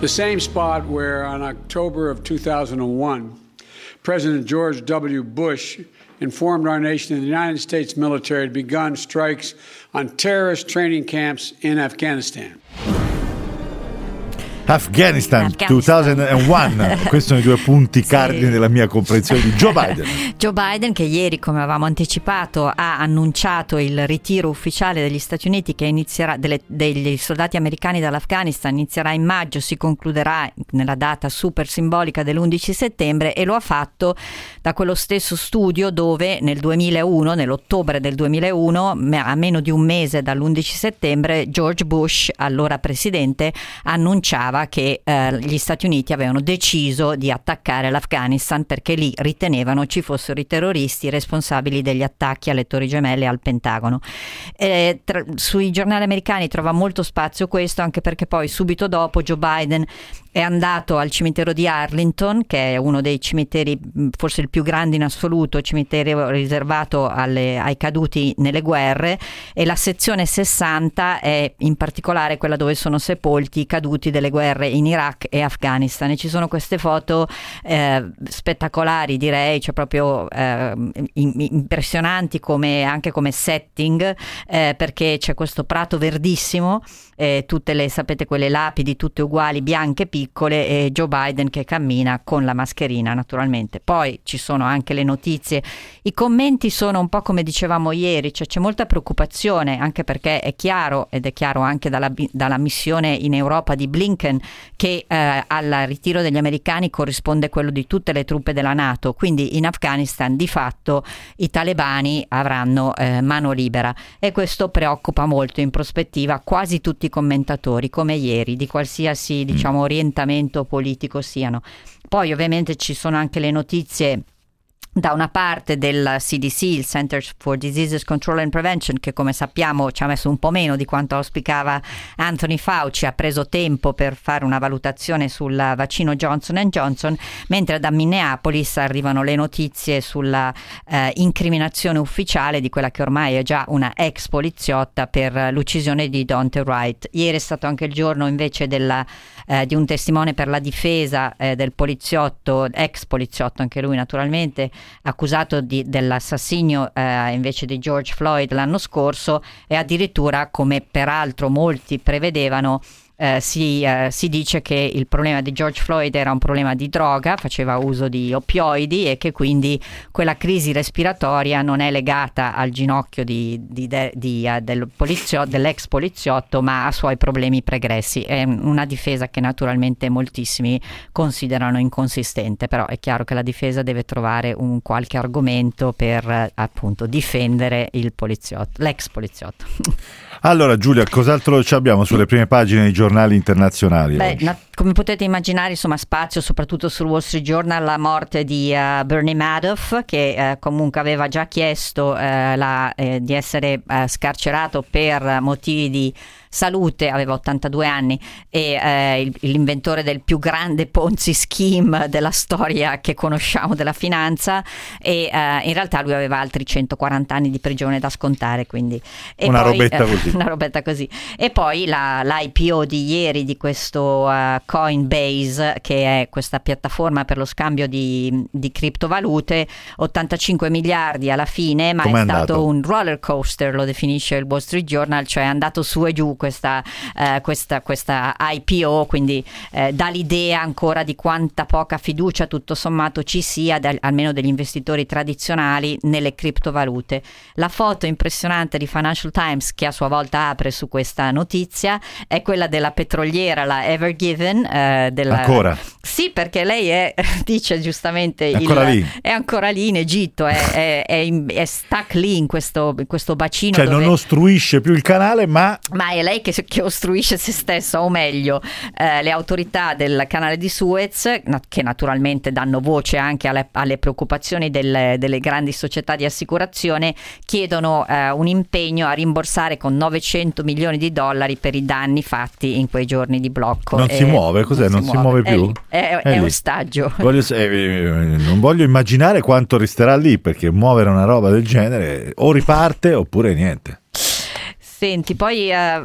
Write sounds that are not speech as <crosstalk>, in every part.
The same spot where on October of 2001, President George W. Bush informed our nation that the United States military had begun strikes on terrorist training camps in Afghanistan. Afghanistan, Afghanistan. 2001, <laughs> questi sono i due punti Sì. cardini della mia comprensione di Joe <laughs> Biden. Joe Biden che ieri, come avevamo anticipato, ha annunciato il ritiro ufficiale degli Stati Uniti che inizierà delle- degli soldati americani dall'Afghanistan, inizierà in maggio, si concluderà nella data super simbolica dell'11 settembre e lo ha fatto da quello stesso studio dove nel 2001, nell'ottobre del 2001, me- a meno di un mese dall'11 settembre, George Bush, allora presidente, annunciava che eh, gli Stati Uniti avevano deciso di attaccare l'Afghanistan perché lì ritenevano ci fossero i terroristi responsabili degli attacchi alle Torri Gemelle e al Pentagono. Eh, tra- sui giornali americani trova molto spazio questo anche perché poi subito dopo Joe Biden è andato al cimitero di Arlington, che è uno dei cimiteri, forse il più grande in assoluto, cimitero riservato alle- ai caduti nelle guerre, e la sezione 60 è in particolare quella dove sono sepolti i caduti delle guerre in Iraq e Afghanistan. E ci sono queste foto eh, spettacolari, direi, cioè proprio eh, in- impressionanti come, anche come setting, eh, perché c'è questo prato verdissimo, eh, tutte le, sapete, quelle lapidi tutte uguali, bianche, piccole, e Joe Biden che cammina con la mascherina, naturalmente. Poi ci sono anche le notizie. I commenti sono un po' come dicevamo ieri, cioè c'è molta preoccupazione, anche perché è chiaro, ed è chiaro anche dalla, dalla missione in Europa di Blinken, che eh, al ritiro degli americani corrisponde quello di tutte le truppe della Nato, quindi in Afghanistan di fatto i talebani avranno eh, mano libera. E questo preoccupa molto in prospettiva quasi tutti i commentatori, come ieri, di qualsiasi diciamo, orientamento politico siano. Poi ovviamente ci sono anche le notizie da una parte del CDC, il Center for Diseases Control and Prevention, che come sappiamo ci ha messo un po' meno di quanto auspicava Anthony Fauci, ha preso tempo per fare una valutazione sul vaccino Johnson Johnson, mentre da Minneapolis arrivano le notizie sulla eh, incriminazione ufficiale di quella che ormai è già una ex poliziotta per l'uccisione di Dante Wright. Ieri è stato anche il giorno invece della, eh, di un testimone per la difesa eh, del poliziotto, ex poliziotto anche lui naturalmente, accusato di- dell'assassinio eh, invece di George Floyd l'anno scorso e addirittura come peraltro molti prevedevano eh, si, eh, si dice che il problema di George Floyd era un problema di droga, faceva uso di oppioidi e che quindi quella crisi respiratoria non è legata al ginocchio di- di- di, eh, del polizio- dell'ex poliziotto ma a suoi problemi pregressi. È una difesa che naturalmente moltissimi considerano inconsistente, però è chiaro che la difesa deve trovare un qualche argomento per eh, appunto difendere poliziotto, l'ex poliziotto. <laughs> Allora Giulia, cos'altro ci abbiamo sulle prime pagine dei giornali internazionali? Beh, na- come potete immaginare, insomma, spazio soprattutto sul Wall Street Journal la morte di eh, Bernie Madoff, che eh, comunque aveva già chiesto eh, la- di essere scarcerato per motivi di salute, aveva 82 anni, e eh, il- l'inventore del più grande Ponzi scheme della storia che conosciamo della finanza, e eh, in realtà lui aveva altri 140 anni di prigione da scontare. Quindi. Una poi, robetta eh, così. <laughs> una robetta così. E poi la, l'IPO di ieri di questo eh, Coinbase, che è questa piattaforma per lo scambio di, di criptovalute, 85 miliardi alla fine, ma Com'è è andato? stato un roller coaster, lo definisce il Wall Street Journal, cioè è andato su e giù questa, eh, questa, questa IPO, quindi eh, dà l'idea ancora di quanta poca fiducia tutto sommato ci sia, dal- almeno degli investitori tradizionali, nelle criptovalute. La foto impressionante di Financial Times, che a sua volta apre su questa notizia, è quella della petroliera, la Ever Given. eh, della- Ancora? Sì, perché lei è, <laughs> dice giustamente, È ancora il- lì? è ancora lì in Egitto, è, è, è in- è stuck lì in questo, in questo bacino. Cioè dove... non ostruisce più il canale, ma Ma è lei che, che ostruisce se stessa, o meglio, eh, le autorità del canale di Suez, che naturalmente danno voce anche alle, alle preoccupazioni del- delle grandi società di assicurazione, chiedono eh, un impegno a rimborsare con 900 milioni di dollari per i danni fatti in quei giorni di blocco. Non si muove? Cos'è? Non si muove È più? È, è, È lì. ostaggio. voglio, eh, eh, non voglio immaginare quanto resterà lì, perché muovere una roba del genere o riparte oppure niente. Consistenti. Poi, eh,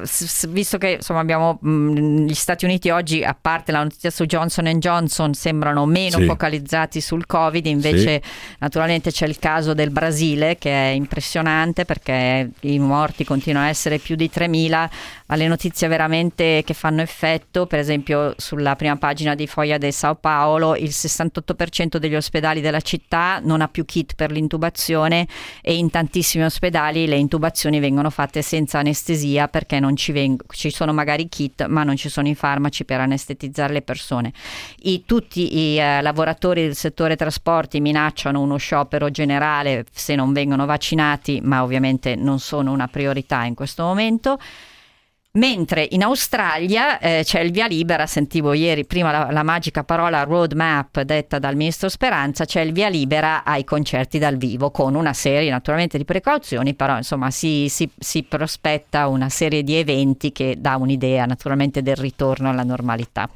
visto che insomma abbiamo mh, gli Stati Uniti oggi, a parte la notizia su Johnson Johnson, sembrano meno sì. focalizzati sul Covid, invece sì. naturalmente c'è il caso del Brasile che è impressionante perché i morti continuano a essere più di 3.000, ma le notizie veramente che fanno effetto, per esempio sulla prima pagina di Foglia del Sao Paolo, il 68% degli ospedali della città non ha più kit per l'intubazione e in tantissimi ospedali le intubazioni vengono fatte senza anestesia perché non ci, veng- ci sono magari kit ma non ci sono i farmaci per anestetizzare le persone. I, tutti i eh, lavoratori del settore trasporti minacciano uno sciopero generale se non vengono vaccinati, ma ovviamente non sono una priorità in questo momento. Mentre in Australia eh, c'è il via libera, sentivo ieri prima la, la, magica parola roadmap detta dal ministro Speranza, c'è il via libera ai concerti dal vivo con una serie naturalmente di precauzioni, però insomma si, si, si prospetta una serie di eventi che dà un'idea naturalmente del ritorno alla normalità.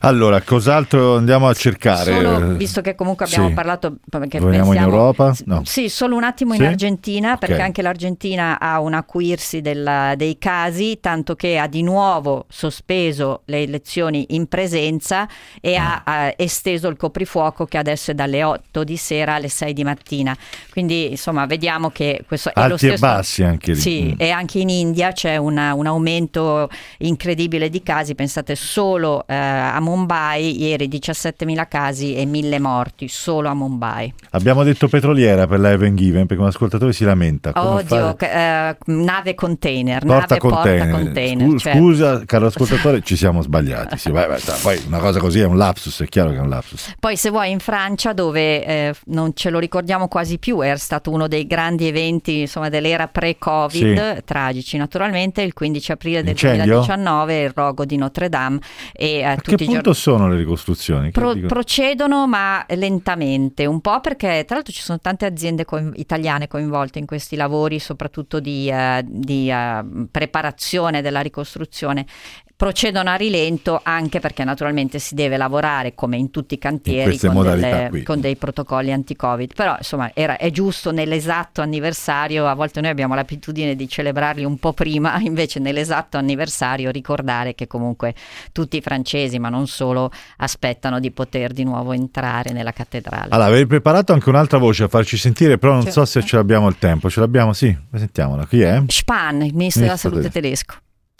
Allora, cos'altro andiamo a cercare? Solo, visto che comunque abbiamo sì. parlato... Perché Veniamo pensiamo, in Europa? No. Sì, solo un attimo in sì? Argentina, perché okay. anche l'Argentina ha un acuirsi del, dei casi, tanto che ha di nuovo sospeso le elezioni in presenza e ah. ha, ha, esteso il coprifuoco che adesso è dalle 8 di sera alle 6 di mattina. Quindi, insomma, vediamo che questo Alti è lo stesso... e bassi anche lì. Sì, mm. e anche in India c'è una, un aumento incredibile di casi, pensate solo... Eh, a Mumbai ieri 17.000 casi e 1.000 morti solo a Mumbai. Abbiamo detto petroliera per la Even Given perché un ascoltatore si lamenta. Oddio, eh, nave container, porta nave container. porta container. Scusa, cioè. scusa caro <laughs> ascoltatore, ci siamo sbagliati. Sì, vai, vai, poi una cosa così è un lapsus, è chiaro che è un lapsus. Poi se vuoi in Francia dove eh, non ce lo ricordiamo quasi più, era stato uno dei grandi eventi insomma, dell'era pre-Covid, sì. tragici naturalmente, il 15 aprile del Incendio? 2019 il rogo di Notre Dame e eh, tutti i punto sono le ricostruzioni? Pro- procedono ma lentamente, un po' perché tra l'altro ci sono tante aziende co- italiane coinvolte in questi lavori, soprattutto di, uh, di uh, preparazione della ricostruzione procedono a rilento anche perché naturalmente si deve lavorare come in tutti i cantieri con, delle, con, dei protocolli anti-covid. Però insomma era, è giusto nell'esatto anniversario a volte noi abbiamo l'abitudine di celebrarli un po' prima <laughs> invece nell'esatto anniversario ricordare che comunque tutti i francesi ma non solo aspettano di poter di nuovo entrare nella cattedrale. Allora avevi preparato anche un'altra voce a farci sentire però non certo. so se ce l'abbiamo il tempo. Ce l'abbiamo? Sì sentiamola. Chi è? Spahn il ministro della salute tedesco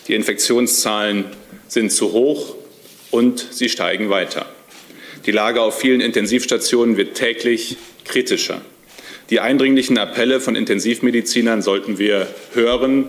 Die Infektionszahlen sind zu hoch und sie steigen weiter. Die Lage auf vielen Intensivstationen wird täglich kritischer. Die eindringlichen Appelle von Intensivmedizinern sollten wir hören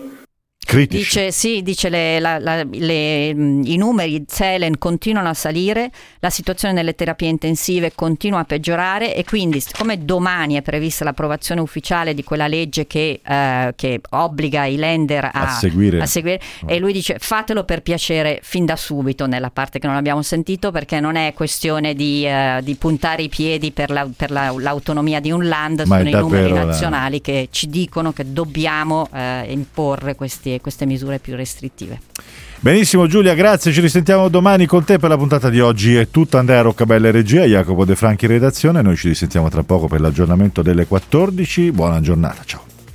Critici. Dice sì, dice le, la, la, le, i numeri Zelen continuano a salire, la situazione nelle terapie intensive continua a peggiorare e quindi siccome domani è prevista l'approvazione ufficiale di quella legge che, eh, che obbliga i lender a, a seguire, a seguire oh. e lui dice fatelo per piacere fin da subito nella parte che non abbiamo sentito perché non è questione di, eh, di puntare i piedi per, la, per la, l'autonomia di un land, Ma sono i numeri nazionali che ci dicono che dobbiamo eh, imporre questi queste misure più restrittive. Benissimo Giulia, grazie, ci risentiamo domani con te per la puntata di oggi. È tutta Andrea Roccabella regia, Jacopo De Franchi redazione, noi ci risentiamo tra poco per l'aggiornamento delle 14. Buona giornata, ciao.